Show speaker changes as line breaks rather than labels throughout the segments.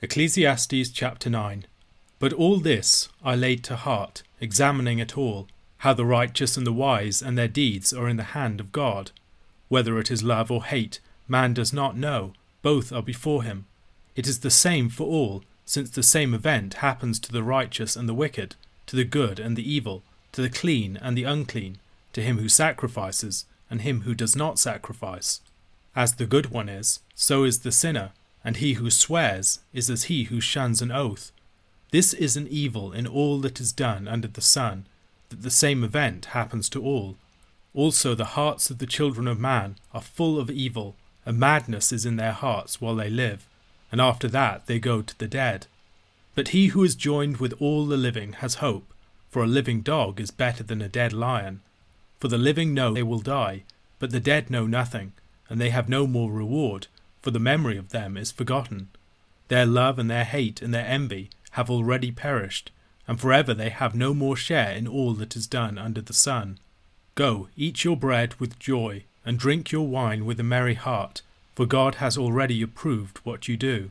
Ecclesiastes chapter 9 But all this I laid to heart, examining it all, how the righteous and the wise and their deeds are in the hand of God. Whether it is love or hate, man does not know, both are before him. It is the same for all, since the same event happens to the righteous and the wicked, to the good and the evil, to the clean and the unclean, to him who sacrifices and him who does not sacrifice. As the good one is, so is the sinner and he who swears is as he who shuns an oath. This is an evil in all that is done under the sun, that the same event happens to all. Also, the hearts of the children of man are full of evil, and madness is in their hearts while they live, and after that they go to the dead. But he who is joined with all the living has hope, for a living dog is better than a dead lion. For the living know they will die, but the dead know nothing, and they have no more reward for the memory of them is forgotten. Their love and their hate and their envy have already perished, and forever they have no more share in all that is done under the sun. Go, eat your bread with joy, and drink your wine with a merry heart, for God has already approved what you do.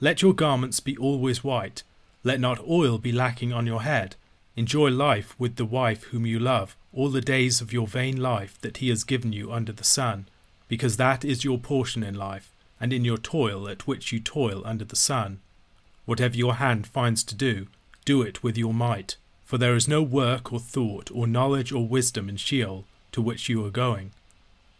Let your garments be always white, let not oil be lacking on your head. Enjoy life with the wife whom you love all the days of your vain life that he has given you under the sun because that is your portion in life, and in your toil at which you toil under the sun. Whatever your hand finds to do, do it with your might, for there is no work or thought or knowledge or wisdom in Sheol to which you are going.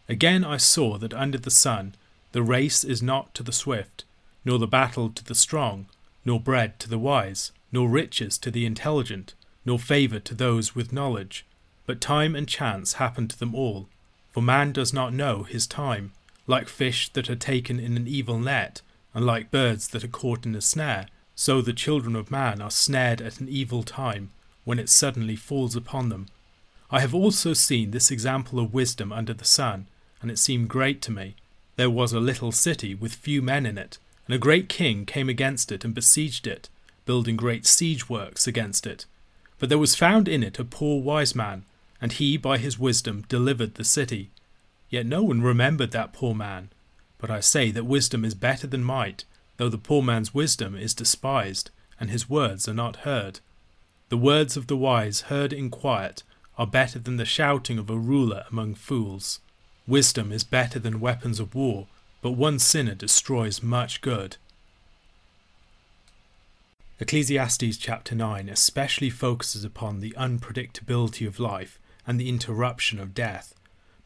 Again I saw that under the sun the race is not to the swift, nor the battle to the strong, nor bread to the wise, nor riches to the intelligent, nor favour to those with knowledge, but time and chance happen to them all for man does not know his time, like fish that are taken in an evil net, and like birds that are caught in a snare, so the children of man are snared at an evil time, when it suddenly falls upon them. I have also seen this example of wisdom under the sun, and it seemed great to me. There was a little city with few men in it, and a great king came against it and besieged it, building great siege works against it. But there was found in it a poor wise man, and he by his wisdom delivered the city. Yet no one remembered that poor man. But I say that wisdom is better than might, though the poor man's wisdom is despised, and his words are not heard. The words of the wise heard in quiet are better than the shouting of a ruler among fools. Wisdom is better than weapons of war, but one sinner destroys much good. Ecclesiastes chapter 9 especially focuses upon the unpredictability of life and the interruption of death.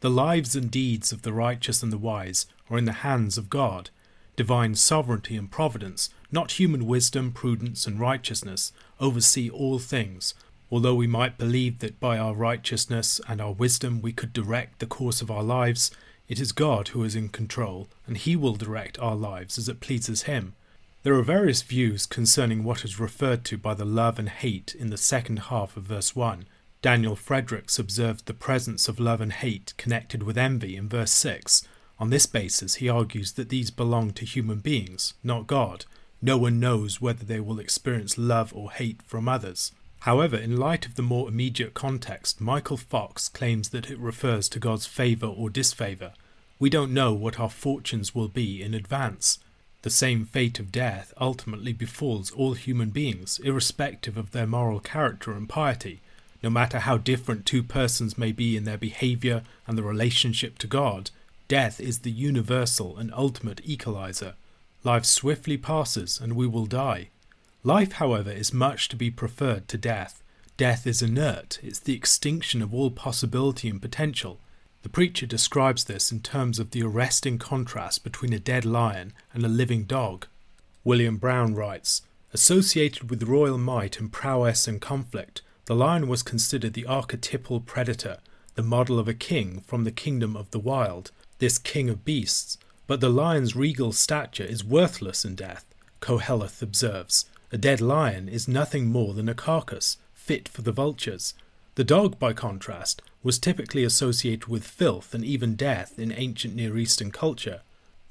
The lives and deeds of the righteous and the wise are in the hands of God. Divine sovereignty and providence, not human wisdom, prudence, and righteousness, oversee all things. Although we might believe that by our righteousness and our wisdom we could direct the course of our lives, it is God who is in control, and He will direct our lives as it pleases Him. There are various views concerning what is referred to by the love and hate in the second half of verse 1. Daniel Fredericks observed the presence of love and hate connected with envy in verse 6. On this basis, he argues that these belong to human beings, not God. No one knows whether they will experience love or hate from others. However, in light of the more immediate context, Michael Fox claims that it refers to God's favour or disfavour. We don't know what our fortunes will be in advance. The same fate of death ultimately befalls all human beings, irrespective of their moral character and piety. No matter how different two persons may be in their behavior and the relationship to God, death is the universal and ultimate equalizer. Life swiftly passes and we will die. Life, however, is much to be preferred to death. Death is inert, it's the extinction of all possibility and potential. The preacher describes this in terms of the arresting contrast between a dead lion and a living dog. William Brown writes Associated with royal might and prowess and conflict, the lion was considered the archetypal predator, the model of a king from the kingdom of the wild, this king of beasts. But the lion's regal stature is worthless in death, Koheleth observes. A dead lion is nothing more than a carcass, fit for the vultures. The dog, by contrast, was typically associated with filth and even death in ancient Near Eastern culture.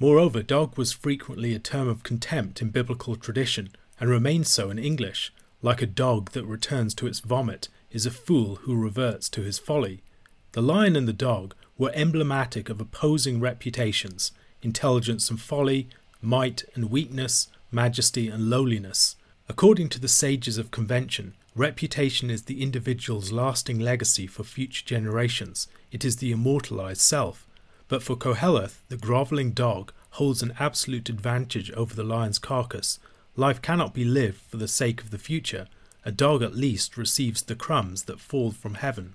Moreover, dog was frequently a term of contempt in biblical tradition, and remains so in English, like a dog that returns to its vomit, is a fool who reverts to his folly. The lion and the dog were emblematic of opposing reputations, intelligence and folly, might and weakness, majesty, and lowliness. According to the sages of convention, reputation is the individual's lasting legacy for future generations. It is the immortalized self. But for Koheleth, the grovelling dog holds an absolute advantage over the lion's carcass. Life cannot be lived for the sake of the future. A dog at least receives the crumbs that fall from heaven.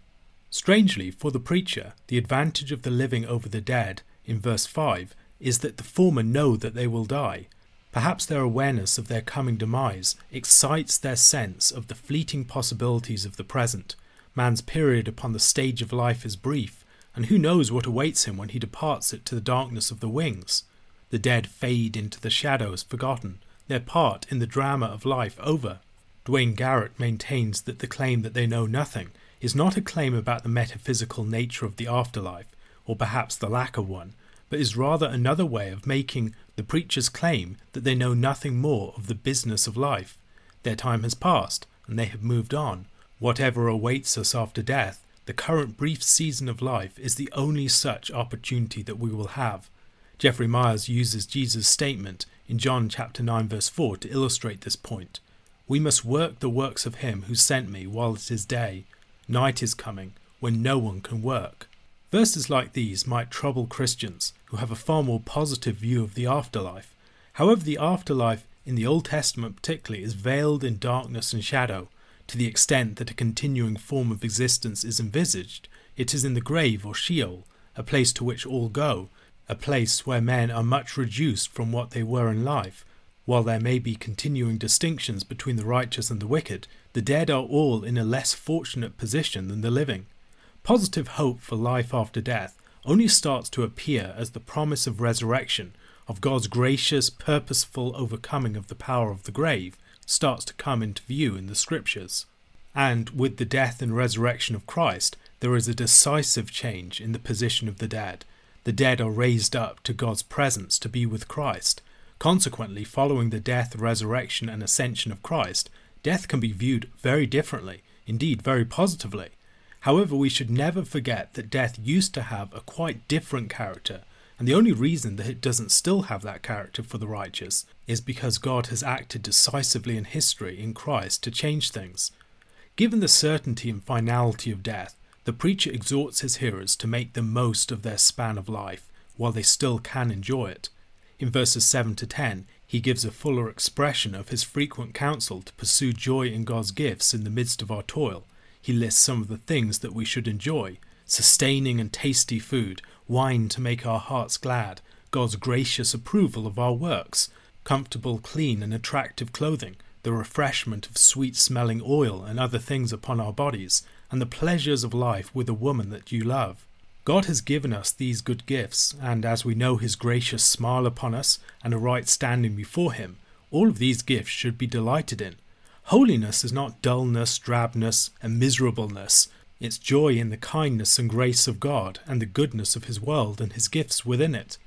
Strangely, for the preacher, the advantage of the living over the dead, in verse 5, is that the former know that they will die. Perhaps their awareness of their coming demise excites their sense of the fleeting possibilities of the present. Man's period upon the stage of life is brief, and who knows what awaits him when he departs it to the darkness of the wings? The dead fade into the shadows, forgotten, their part in the drama of life over. Duane Garrett maintains that the claim that they know nothing is not a claim about the metaphysical nature of the afterlife, or perhaps the lack of one, but is rather another way of making the preacher's claim that they know nothing more of the business of life. Their time has passed, and they have moved on. Whatever awaits us after death, the current brief season of life is the only such opportunity that we will have. Jeffrey Meyers uses Jesus' statement in John chapter 9 verse 4 to illustrate this point. We must work the works of him who sent me while it is day. Night is coming when no one can work. Verses like these might trouble Christians who have a far more positive view of the afterlife. However, the afterlife in the Old Testament particularly is veiled in darkness and shadow. To the extent that a continuing form of existence is envisaged, it is in the grave or Sheol, a place to which all go, a place where men are much reduced from what they were in life. While there may be continuing distinctions between the righteous and the wicked, the dead are all in a less fortunate position than the living. Positive hope for life after death only starts to appear as the promise of resurrection, of God's gracious, purposeful overcoming of the power of the grave, starts to come into view in the Scriptures. And with the death and resurrection of Christ, there is a decisive change in the position of the dead. The dead are raised up to God's presence to be with Christ. Consequently, following the death, resurrection, and ascension of Christ, death can be viewed very differently, indeed very positively. However, we should never forget that death used to have a quite different character, and the only reason that it doesn't still have that character for the righteous is because God has acted decisively in history in Christ to change things. Given the certainty and finality of death, the preacher exhorts his hearers to make the most of their span of life while they still can enjoy it. In verses 7 to 10, he gives a fuller expression of his frequent counsel to pursue joy in God's gifts in the midst of our toil he lists some of the things that we should enjoy sustaining and tasty food, wine to make our hearts glad, God's gracious approval of our works, comfortable, clean, and attractive clothing, the refreshment of sweet smelling oil and other things upon our bodies, and the pleasures of life with a woman that you love. God has given us these good gifts, and as we know His gracious smile upon us and a right standing before Him, all of these gifts should be delighted in. Holiness is not dullness, drabness, and miserableness. It's joy in the kindness and grace of God and the goodness of His world and His gifts within it.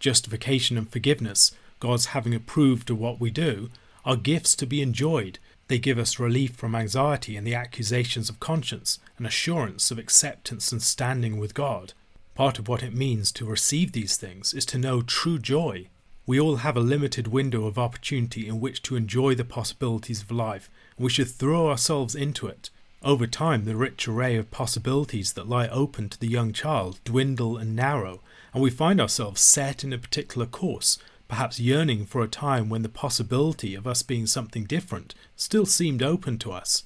Justification and forgiveness, God's having approved of what we do, are gifts to be enjoyed. They give us relief from anxiety and the accusations of conscience, an assurance of acceptance and standing with God. Part of what it means to receive these things is to know true joy, we all have a limited window of opportunity in which to enjoy the possibilities of life, and we should throw ourselves into it. Over time, the rich array of possibilities that lie open to the young child dwindle and narrow, and we find ourselves set in a particular course, perhaps yearning for a time when the possibility of us being something different still seemed open to us.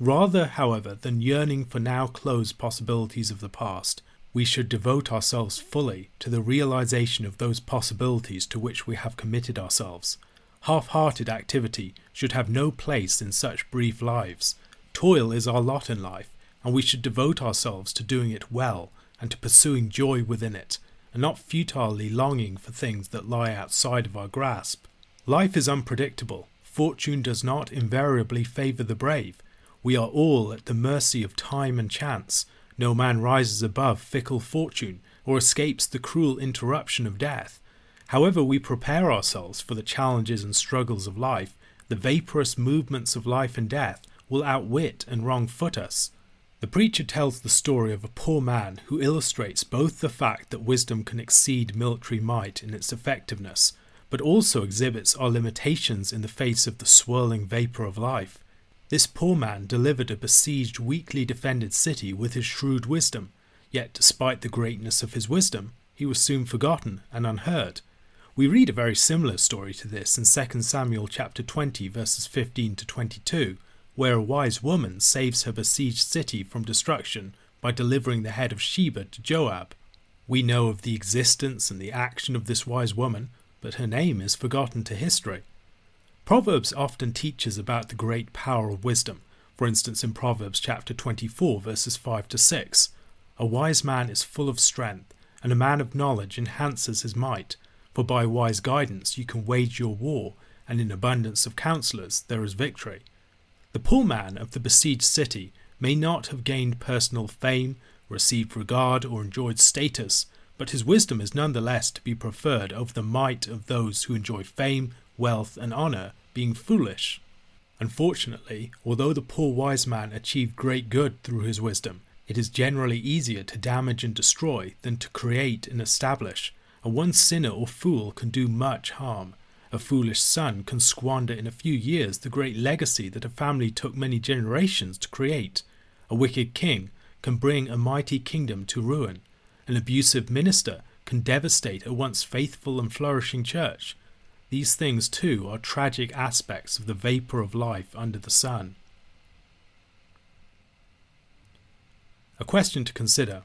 Rather, however, than yearning for now closed possibilities of the past, we should devote ourselves fully to the realization of those possibilities to which we have committed ourselves. Half hearted activity should have no place in such brief lives. Toil is our lot in life, and we should devote ourselves to doing it well and to pursuing joy within it, and not futilely longing for things that lie outside of our grasp. Life is unpredictable. Fortune does not invariably favour the brave. We are all at the mercy of time and chance, no man rises above fickle fortune or escapes the cruel interruption of death. However, we prepare ourselves for the challenges and struggles of life, the vaporous movements of life and death will outwit and wrong foot us. The preacher tells the story of a poor man who illustrates both the fact that wisdom can exceed military might in its effectiveness, but also exhibits our limitations in the face of the swirling vapour of life. This poor man delivered a besieged, weakly defended city with his shrewd wisdom, yet despite the greatness of his wisdom, he was soon forgotten and unheard. We read a very similar story to this in 2 Samuel chapter 20 verses 15 to 22, where a wise woman saves her besieged city from destruction by delivering the head of Sheba to Joab. We know of the existence and the action of this wise woman, but her name is forgotten to history. Proverbs often teaches about the great power of wisdom. For instance, in Proverbs chapter 24, verses 5 to 6, a wise man is full of strength, and a man of knowledge enhances his might. For by wise guidance you can wage your war, and in abundance of counsellors there is victory. The poor man of the besieged city may not have gained personal fame, received regard, or enjoyed status, but his wisdom is none the less to be preferred over the might of those who enjoy fame, wealth, and honour, being foolish. Unfortunately, although the poor wise man achieved great good through his wisdom, it is generally easier to damage and destroy than to create and establish, and one sinner or fool can do much harm. A foolish son can squander in a few years the great legacy that a family took many generations to create. A wicked king can bring a mighty kingdom to ruin. An abusive minister can devastate a once faithful and flourishing church. These things, too, are tragic aspects of the vapour of life under the sun. A question to consider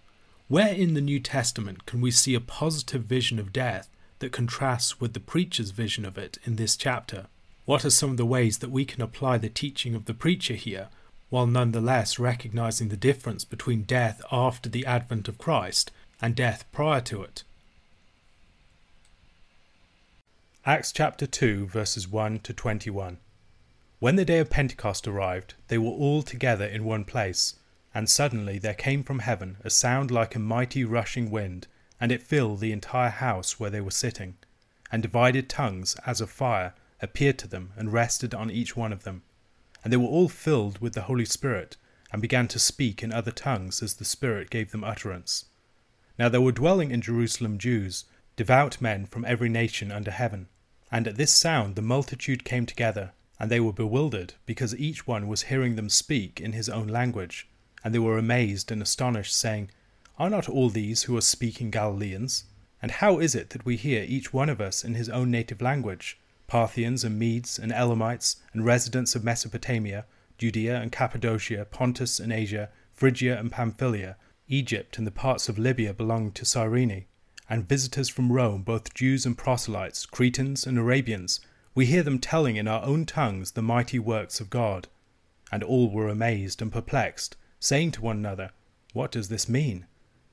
Where in the New Testament can we see a positive vision of death that contrasts with the preacher's vision of it in this chapter? What are some of the ways that we can apply the teaching of the preacher here, while nonetheless recognizing the difference between death after the advent of Christ and death prior to it? Acts chapter 2, verses 1 to 21. When the day of Pentecost arrived, they were all together in one place, and suddenly there came from heaven a sound like a mighty rushing wind, and it filled the entire house where they were sitting. And divided tongues, as of fire, appeared to them and rested on each one of them. And they were all filled with the Holy Spirit, and began to speak in other tongues as the Spirit gave them utterance. Now there were dwelling in Jerusalem Jews, devout men from every nation under heaven. And at this sound the multitude came together, and they were bewildered, because each one was hearing them speak in his own language. And they were amazed and astonished, saying, Are not all these who are speaking Galileans? And how is it that we hear each one of us in his own native language? Parthians and Medes and Elamites and residents of Mesopotamia, Judea and Cappadocia, Pontus and Asia, Phrygia and Pamphylia, Egypt and the parts of Libya belonging to Cyrene and visitors from Rome, both Jews and proselytes, Cretans and Arabians, we hear them telling in our own tongues the mighty works of God. And all were amazed and perplexed, saying to one another, What does this mean?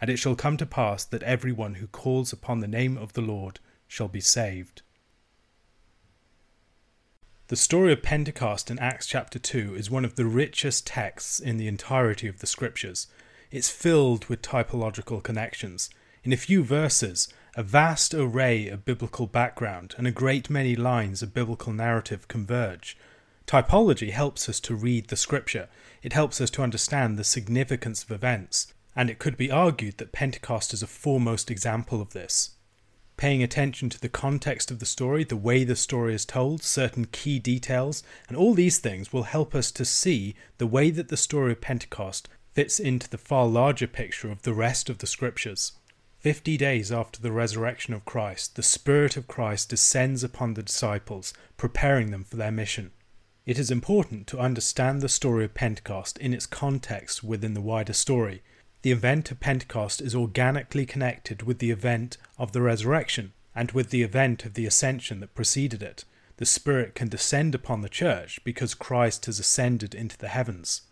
And it shall come to pass that every one who calls upon the name of the Lord shall be saved. The story of Pentecost in Acts chapter 2 is one of the richest texts in the entirety of the Scriptures. It's filled with typological connections. In a few verses, a vast array of biblical background and a great many lines of biblical narrative converge. Typology helps us to read the scripture, it helps us to understand the significance of events, and it could be argued that Pentecost is a foremost example of this. Paying attention to the context of the story, the way the story is told, certain key details, and all these things will help us to see the way that the story of Pentecost fits into the far larger picture of the rest of the scriptures. Fifty days after the resurrection of Christ, the Spirit of Christ descends upon the disciples, preparing them for their mission. It is important to understand the story of Pentecost in its context within the wider story. The event of Pentecost is organically connected with the event of the resurrection and with the event of the ascension that preceded it. The Spirit can descend upon the church because Christ has ascended into the heavens.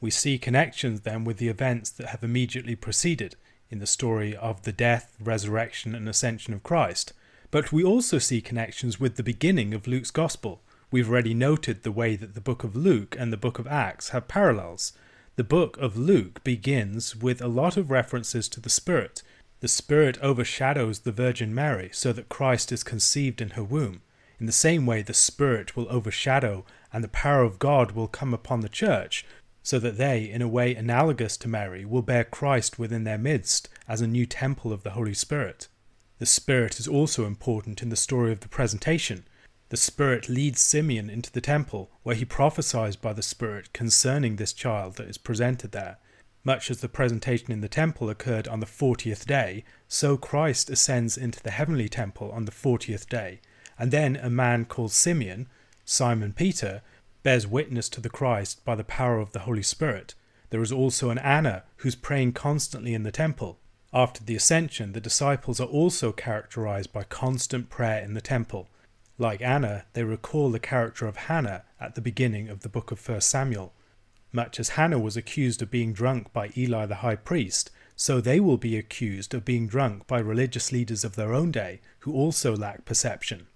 We see connections then with the events that have immediately preceded in the story of the death, resurrection, and ascension of Christ. But we also see connections with the beginning of Luke's Gospel. We've already noted the way that the book of Luke and the book of Acts have parallels. The book of Luke begins with a lot of references to the Spirit. The Spirit overshadows the Virgin Mary so that Christ is conceived in her womb. In the same way, the Spirit will overshadow and the power of God will come upon the church so that they, in a way analogous to Mary, will bear Christ within their midst as a new temple of the Holy Spirit. The Spirit is also important in the story of the presentation. The Spirit leads Simeon into the temple, where he prophesies by the Spirit concerning this child that is presented there. Much as the presentation in the temple occurred on the fortieth day, so Christ ascends into the heavenly temple on the fortieth day, and then a man called Simeon, Simon Peter, bears witness to the Christ by the power of the Holy Spirit. There is also an Anna who's praying constantly in the temple. After the ascension, the disciples are also characterized by constant prayer in the temple. Like Anna, they recall the character of Hannah at the beginning of the book of 1 Samuel. Much as Hannah was accused of being drunk by Eli the high priest, so they will be accused of being drunk by religious leaders of their own day who also lack perception.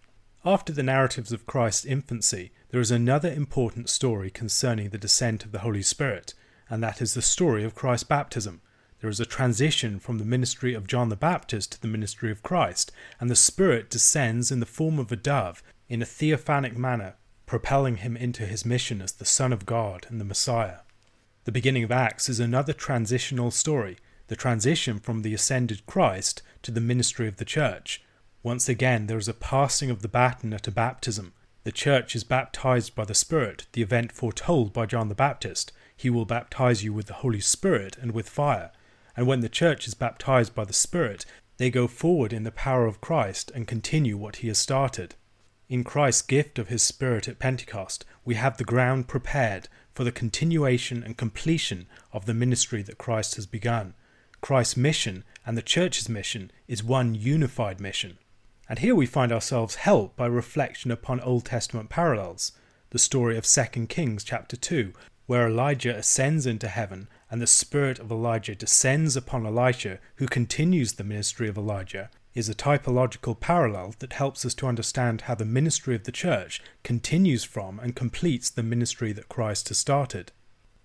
After the narratives of Christ's infancy, there is another important story concerning the descent of the Holy Spirit, and that is the story of Christ's baptism. There is a transition from the ministry of John the Baptist to the ministry of Christ, and the Spirit descends in the form of a dove in a theophanic manner, propelling him into his mission as the Son of God and the Messiah. The beginning of Acts is another transitional story, the transition from the ascended Christ to the ministry of the church. Once again, there is a passing of the baton at a baptism, the church is baptized by the Spirit, the event foretold by John the Baptist. He will baptize you with the Holy Spirit and with fire. And when the church is baptized by the Spirit, they go forward in the power of Christ and continue what he has started. In Christ's gift of his Spirit at Pentecost, we have the ground prepared for the continuation and completion of the ministry that Christ has begun. Christ's mission and the church's mission is one unified mission. And here we find ourselves helped by reflection upon Old Testament parallels. The story of 2 Kings chapter 2, where Elijah ascends into heaven and the spirit of Elijah descends upon Elisha, who continues the ministry of Elijah, is a typological parallel that helps us to understand how the ministry of the church continues from and completes the ministry that Christ has started.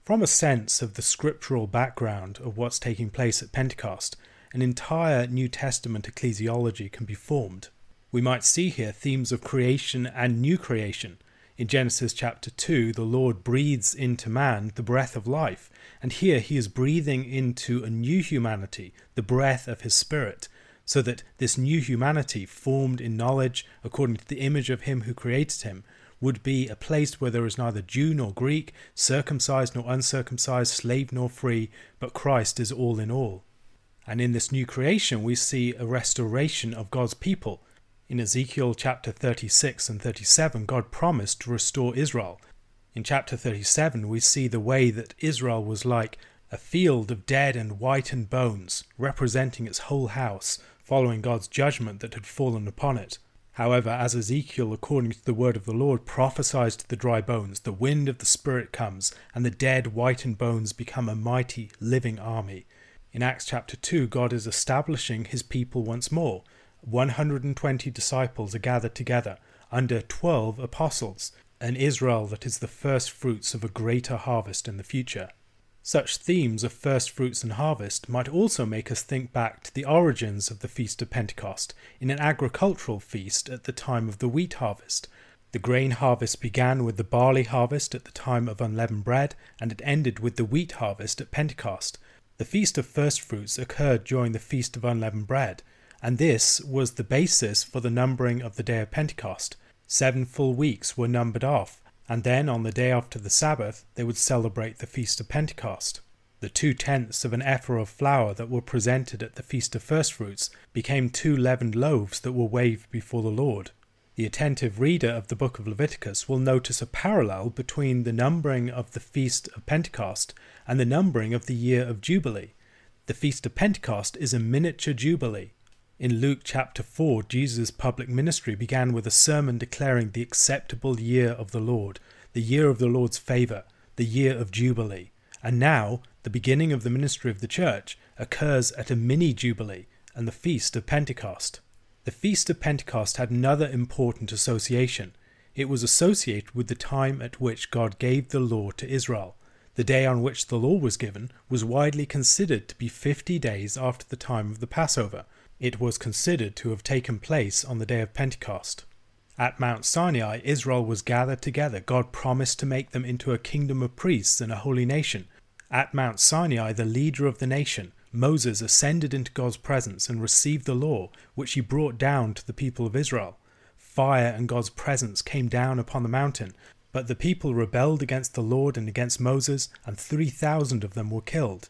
From a sense of the scriptural background of what's taking place at Pentecost, an entire New Testament ecclesiology can be formed. We might see here themes of creation and new creation. In Genesis chapter 2, the Lord breathes into man the breath of life, and here he is breathing into a new humanity the breath of his Spirit, so that this new humanity, formed in knowledge according to the image of him who created him, would be a place where there is neither Jew nor Greek, circumcised nor uncircumcised, slave nor free, but Christ is all in all. And in this new creation, we see a restoration of God's people. In Ezekiel chapter 36 and 37, God promised to restore Israel. In chapter 37, we see the way that Israel was like a field of dead and whitened bones, representing its whole house, following God's judgment that had fallen upon it. However, as Ezekiel, according to the word of the Lord, prophesies to the dry bones, the wind of the Spirit comes, and the dead whitened bones become a mighty living army. In Acts chapter 2, God is establishing his people once more. 120 disciples are gathered together under 12 apostles, an Israel that is the first fruits of a greater harvest in the future. Such themes of first fruits and harvest might also make us think back to the origins of the Feast of Pentecost in an agricultural feast at the time of the wheat harvest. The grain harvest began with the barley harvest at the time of unleavened bread, and it ended with the wheat harvest at Pentecost, the Feast of First Fruits occurred during the Feast of Unleavened Bread, and this was the basis for the numbering of the day of Pentecost. Seven full weeks were numbered off, and then on the day after the Sabbath they would celebrate the Feast of Pentecost. The two tenths of an ephah of flour that were presented at the Feast of Firstfruits became two leavened loaves that were waved before the Lord. The attentive reader of the book of Leviticus will notice a parallel between the numbering of the Feast of Pentecost and the numbering of the year of Jubilee. The Feast of Pentecost is a miniature Jubilee. In Luke chapter 4, Jesus' public ministry began with a sermon declaring the acceptable year of the Lord, the year of the Lord's favour, the year of Jubilee. And now, the beginning of the ministry of the church occurs at a mini Jubilee and the Feast of Pentecost. The Feast of Pentecost had another important association. It was associated with the time at which God gave the law to Israel. The day on which the law was given was widely considered to be 50 days after the time of the Passover, it was considered to have taken place on the day of Pentecost. At Mount Sinai, Israel was gathered together. God promised to make them into a kingdom of priests and a holy nation. At Mount Sinai, the leader of the nation, Moses, ascended into God's presence and received the law, which he brought down to the people of Israel. Fire and God's presence came down upon the mountain, but the people rebelled against the Lord and against Moses, and 3,000 of them were killed.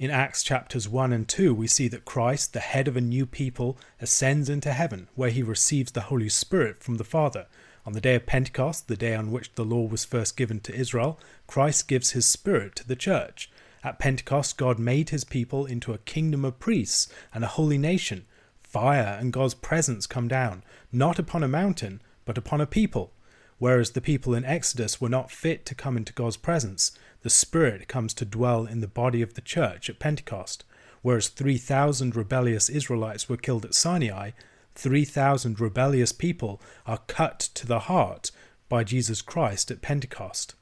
In Acts chapters 1 and 2, we see that Christ, the head of a new people, ascends into heaven, where he receives the Holy Spirit from the Father. On the day of Pentecost, the day on which the law was first given to Israel, Christ gives his Spirit to the church. At Pentecost, God made his people into a kingdom of priests and a holy nation. Fire and God's presence come down, not upon a mountain, but upon a people. Whereas the people in Exodus were not fit to come into God's presence, the Spirit comes to dwell in the body of the church at Pentecost. Whereas 3,000 rebellious Israelites were killed at Sinai, 3,000 rebellious people are cut to the heart by Jesus Christ at Pentecost.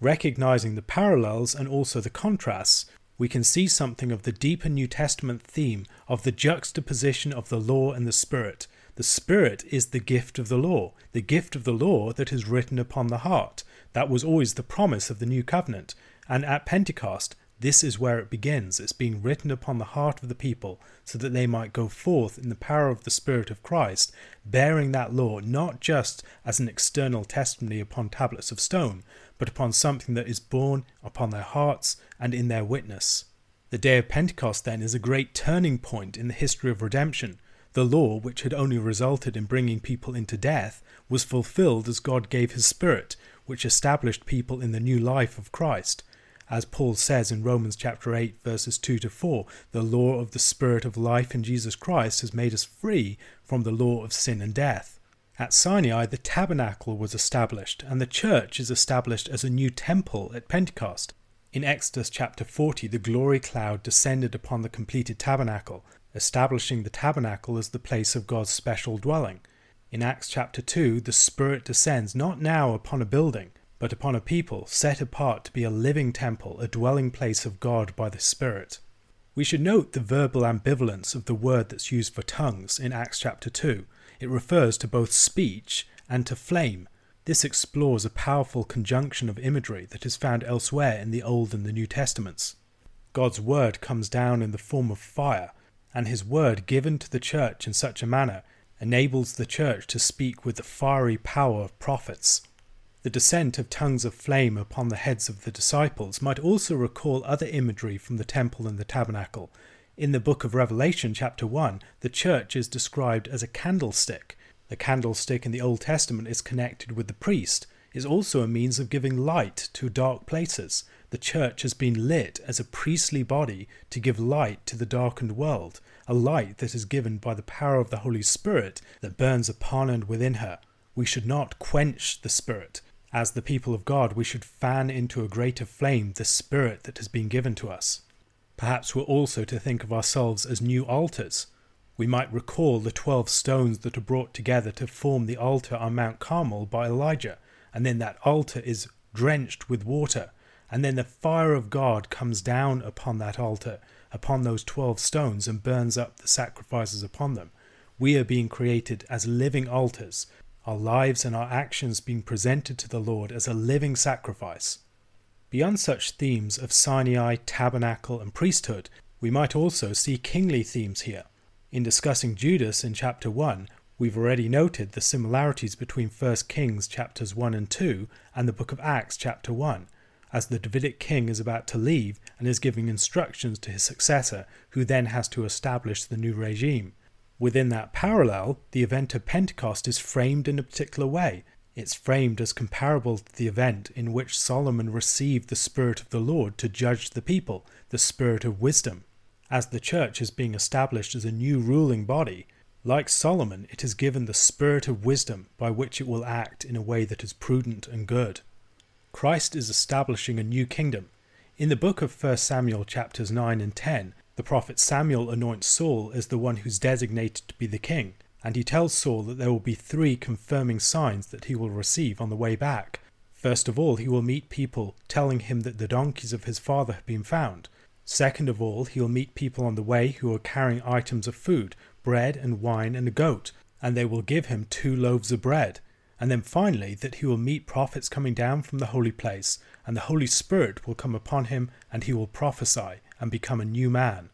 Recognizing the parallels and also the contrasts, we can see something of the deeper New Testament theme of the juxtaposition of the law and the Spirit. The Spirit is the gift of the law, the gift of the law that is written upon the heart. That was always the promise of the new covenant. And at Pentecost, this is where it begins. It's being written upon the heart of the people so that they might go forth in the power of the Spirit of Christ, bearing that law not just as an external testimony upon tablets of stone, but upon something that is borne upon their hearts and in their witness. The day of Pentecost, then, is a great turning point in the history of redemption. The law, which had only resulted in bringing people into death, was fulfilled as God gave his Spirit, which established people in the new life of Christ. As Paul says in Romans chapter 8 verses 2 to 4, the law of the spirit of life in Jesus Christ has made us free from the law of sin and death. At Sinai, the tabernacle was established, and the church is established as a new temple at Pentecost. In Exodus chapter 40, the glory cloud descended upon the completed tabernacle, establishing the tabernacle as the place of God's special dwelling. In Acts chapter 2, the Spirit descends not now upon a building, but upon a people set apart to be a living temple, a dwelling place of God by the Spirit. We should note the verbal ambivalence of the word that's used for tongues in Acts chapter 2. It refers to both speech and to flame. This explores a powerful conjunction of imagery that is found elsewhere in the Old and the New Testaments. God's word comes down in the form of fire, and his word given to the church in such a manner enables the church to speak with the fiery power of prophets. The descent of tongues of flame upon the heads of the disciples might also recall other imagery from the temple and the tabernacle. In the book of Revelation, chapter 1, the church is described as a candlestick. The candlestick in the Old Testament is connected with the priest, is also a means of giving light to dark places. The church has been lit as a priestly body to give light to the darkened world a light that is given by the power of the Holy Spirit that burns upon and within her. We should not quench the Spirit. As the people of God, we should fan into a greater flame the Spirit that has been given to us. Perhaps we're also to think of ourselves as new altars. We might recall the twelve stones that are brought together to form the altar on Mount Carmel by Elijah, and then that altar is drenched with water, and then the fire of God comes down upon that altar upon those 12 stones and burns up the sacrifices upon them. We are being created as living altars, our lives and our actions being presented to the Lord as a living sacrifice. Beyond such themes of Sinai, tabernacle, and priesthood, we might also see kingly themes here. In discussing Judas in chapter 1, we've already noted the similarities between 1 Kings chapters 1 and 2 and the book of Acts chapter 1. As the Davidic king is about to leave and is giving instructions to his successor, who then has to establish the new regime. Within that parallel, the event of Pentecost is framed in a particular way. It's framed as comparable to the event in which Solomon received the Spirit of the Lord to judge the people, the Spirit of wisdom. As the church is being established as a new ruling body, like Solomon, it is given the Spirit of wisdom by which it will act in a way that is prudent and good. Christ is establishing a new kingdom. In the book of 1 Samuel chapters 9 and 10, the prophet Samuel anoints Saul as the one who's designated to be the king, and he tells Saul that there will be three confirming signs that he will receive on the way back. First of all, he will meet people telling him that the donkeys of his father have been found. Second of all, he will meet people on the way who are carrying items of food, bread and wine and a goat, and they will give him two loaves of bread. And then finally, that he will meet prophets coming down from the holy place, and the Holy Spirit will come upon him, and he will prophesy and become a new man.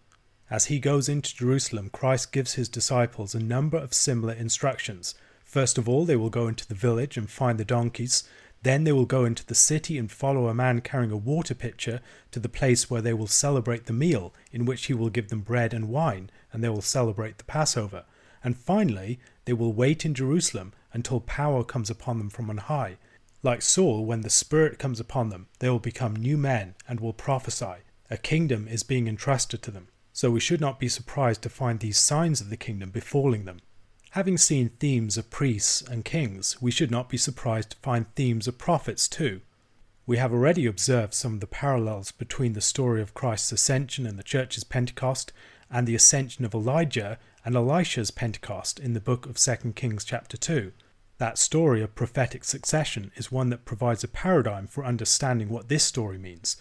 As he goes into Jerusalem, Christ gives his disciples a number of similar instructions. First of all, they will go into the village and find the donkeys. Then they will go into the city and follow a man carrying a water pitcher to the place where they will celebrate the meal, in which he will give them bread and wine, and they will celebrate the Passover. And finally, they will wait in Jerusalem until power comes upon them from on high. Like Saul, when the Spirit comes upon them, they will become new men and will prophesy. A kingdom is being entrusted to them, so we should not be surprised to find these signs of the kingdom befalling them. Having seen themes of priests and kings, we should not be surprised to find themes of prophets too. We have already observed some of the parallels between the story of Christ's ascension and the church's Pentecost and the ascension of Elijah and Elisha's Pentecost in the book of 2 Kings chapter 2. That story of prophetic succession is one that provides a paradigm for understanding what this story means,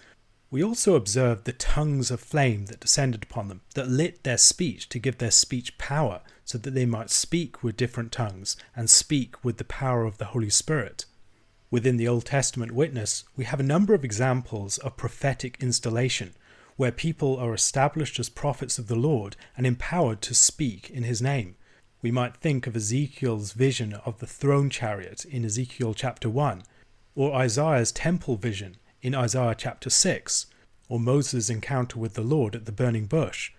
we also observed the tongues of flame that descended upon them, that lit their speech to give their speech power, so that they might speak with different tongues and speak with the power of the Holy Spirit. Within the Old Testament witness, we have a number of examples of prophetic installation, where people are established as prophets of the Lord and empowered to speak in his name. We might think of Ezekiel's vision of the throne chariot in Ezekiel chapter 1, or Isaiah's temple vision in Isaiah chapter 6, or Moses' encounter with the Lord at the burning bush.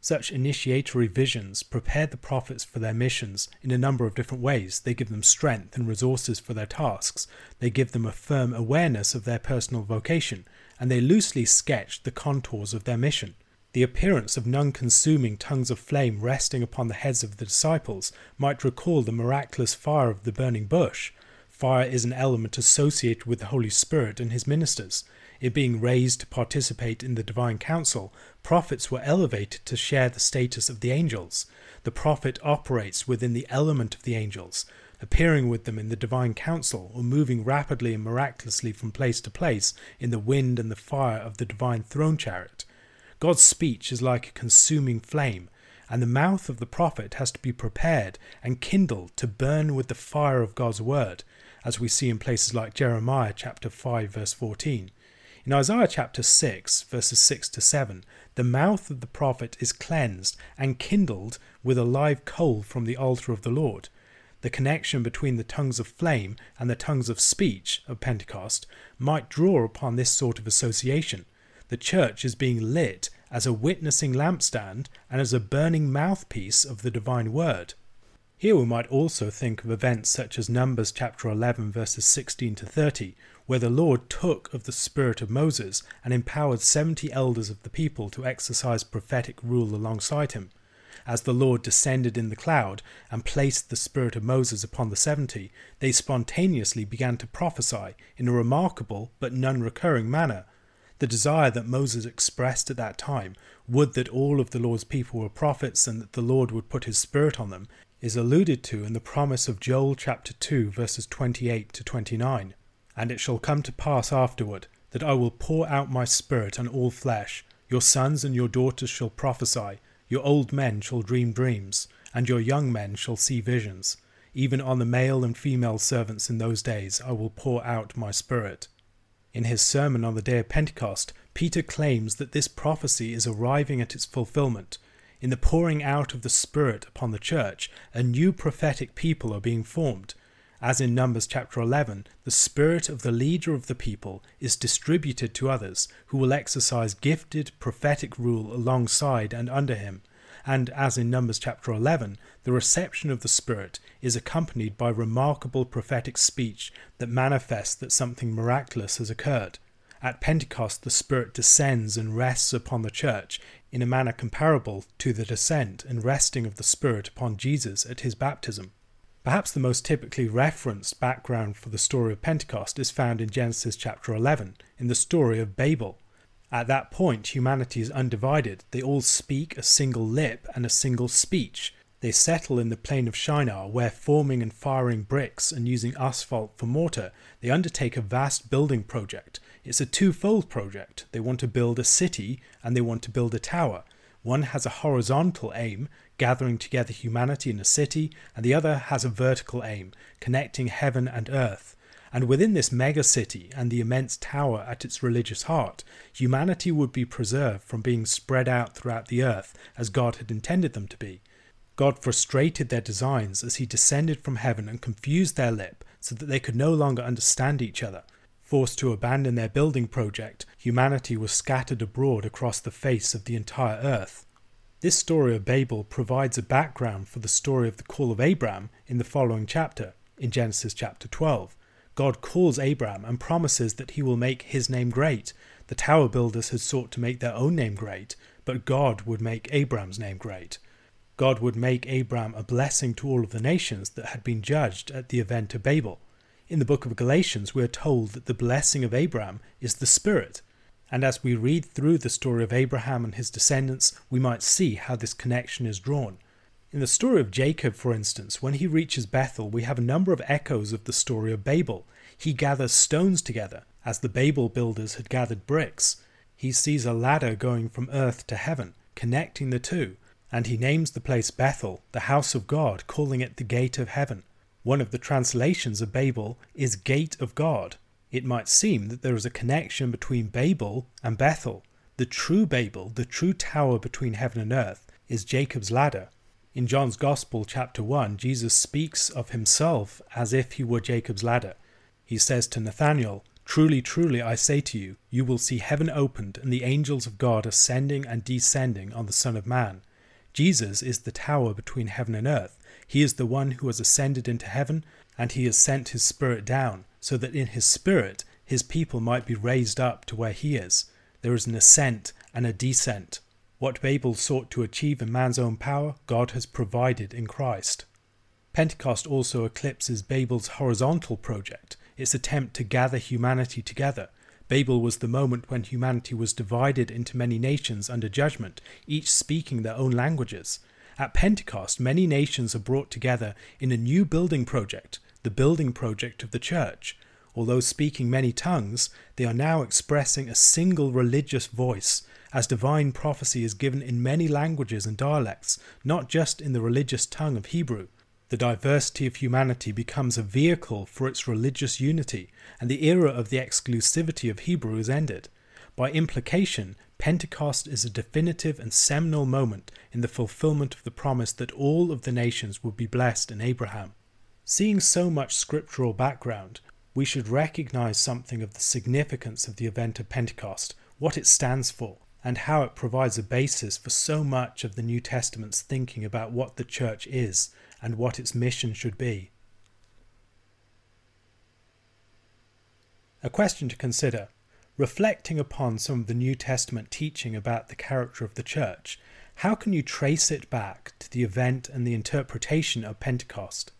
Such initiatory visions prepare the prophets for their missions in a number of different ways. They give them strength and resources for their tasks, they give them a firm awareness of their personal vocation, and they loosely sketched the contours of their mission. The appearance of non consuming tongues of flame resting upon the heads of the disciples might recall the miraculous fire of the burning bush, Fire is an element associated with the Holy Spirit and his ministers. It being raised to participate in the divine council, prophets were elevated to share the status of the angels. The prophet operates within the element of the angels, appearing with them in the divine council or moving rapidly and miraculously from place to place in the wind and the fire of the divine throne chariot. God's speech is like a consuming flame, and the mouth of the prophet has to be prepared and kindled to burn with the fire of God's word as we see in places like Jeremiah chapter 5 verse 14. In Isaiah chapter 6 verses 6 to 7, the mouth of the prophet is cleansed and kindled with a live coal from the altar of the Lord. The connection between the tongues of flame and the tongues of speech of Pentecost might draw upon this sort of association. The church is being lit as a witnessing lampstand and as a burning mouthpiece of the divine word. Here we might also think of events such as Numbers chapter 11 verses 16 to 30, where the Lord took of the spirit of Moses and empowered 70 elders of the people to exercise prophetic rule alongside him. As the Lord descended in the cloud and placed the spirit of Moses upon the 70, they spontaneously began to prophesy in a remarkable but non recurring manner. The desire that Moses expressed at that time, would that all of the Lord's people were prophets and that the Lord would put his spirit on them, is alluded to in the promise of Joel chapter 2 verses 28 to 29. And it shall come to pass afterward that I will pour out my spirit on all flesh. Your sons and your daughters shall prophesy, your old men shall dream dreams, and your young men shall see visions. Even on the male and female servants in those days I will pour out my spirit. In his sermon on the day of Pentecost, Peter claims that this prophecy is arriving at its fulfillment, in the pouring out of the Spirit upon the church, a new prophetic people are being formed. As in Numbers chapter 11, the spirit of the leader of the people is distributed to others who will exercise gifted prophetic rule alongside and under him. And as in Numbers chapter 11, the reception of the Spirit is accompanied by remarkable prophetic speech that manifests that something miraculous has occurred. At Pentecost, the Spirit descends and rests upon the church in a manner comparable to the descent and resting of the Spirit upon Jesus at his baptism. Perhaps the most typically referenced background for the story of Pentecost is found in Genesis chapter 11, in the story of Babel. At that point, humanity is undivided. They all speak a single lip and a single speech. They settle in the plain of Shinar, where forming and firing bricks and using asphalt for mortar, they undertake a vast building project. It's a twofold project. They want to build a city and they want to build a tower. One has a horizontal aim, gathering together humanity in a city, and the other has a vertical aim, connecting heaven and earth. And within this mega city and the immense tower at its religious heart, humanity would be preserved from being spread out throughout the earth as God had intended them to be. God frustrated their designs as he descended from heaven and confused their lip so that they could no longer understand each other. Forced to abandon their building project, humanity was scattered abroad across the face of the entire earth. This story of Babel provides a background for the story of the call of Abraham in the following chapter, in Genesis chapter 12. God calls Abraham and promises that he will make his name great. The tower builders had sought to make their own name great, but God would make Abraham's name great. God would make Abraham a blessing to all of the nations that had been judged at the event of Babel. In the book of Galatians, we are told that the blessing of Abraham is the Spirit. And as we read through the story of Abraham and his descendants, we might see how this connection is drawn. In the story of Jacob, for instance, when he reaches Bethel, we have a number of echoes of the story of Babel. He gathers stones together, as the Babel builders had gathered bricks. He sees a ladder going from earth to heaven, connecting the two, and he names the place Bethel, the house of God, calling it the gate of heaven. One of the translations of Babel is gate of God, it might seem that there is a connection between Babel and Bethel. The true Babel, the true tower between heaven and earth, is Jacob's ladder. In John's Gospel, chapter 1, Jesus speaks of himself as if he were Jacob's ladder. He says to Nathanael, Truly, truly, I say to you, you will see heaven opened and the angels of God ascending and descending on the Son of Man. Jesus is the tower between heaven and earth. He is the one who has ascended into heaven, and he has sent his Spirit down so that in his spirit his people might be raised up to where he is. There is an ascent and a descent. What Babel sought to achieve in man's own power, God has provided in Christ. Pentecost also eclipses Babel's horizontal project, its attempt to gather humanity together. Babel was the moment when humanity was divided into many nations under judgment, each speaking their own languages. At Pentecost, many nations are brought together in a new building project, the building project of the church. Although speaking many tongues, they are now expressing a single religious voice, as divine prophecy is given in many languages and dialects, not just in the religious tongue of Hebrew. The diversity of humanity becomes a vehicle for its religious unity, and the era of the exclusivity of Hebrew is ended. By implication, Pentecost is a definitive and seminal moment in the fulfillment of the promise that all of the nations would be blessed in Abraham. Seeing so much scriptural background, we should recognize something of the significance of the event of Pentecost, what it stands for, and how it provides a basis for so much of the New Testament's thinking about what the church is and what its mission should be. A question to consider. Reflecting upon some of the New Testament teaching about the character of the church, how can you trace it back to the event and the interpretation of Pentecost?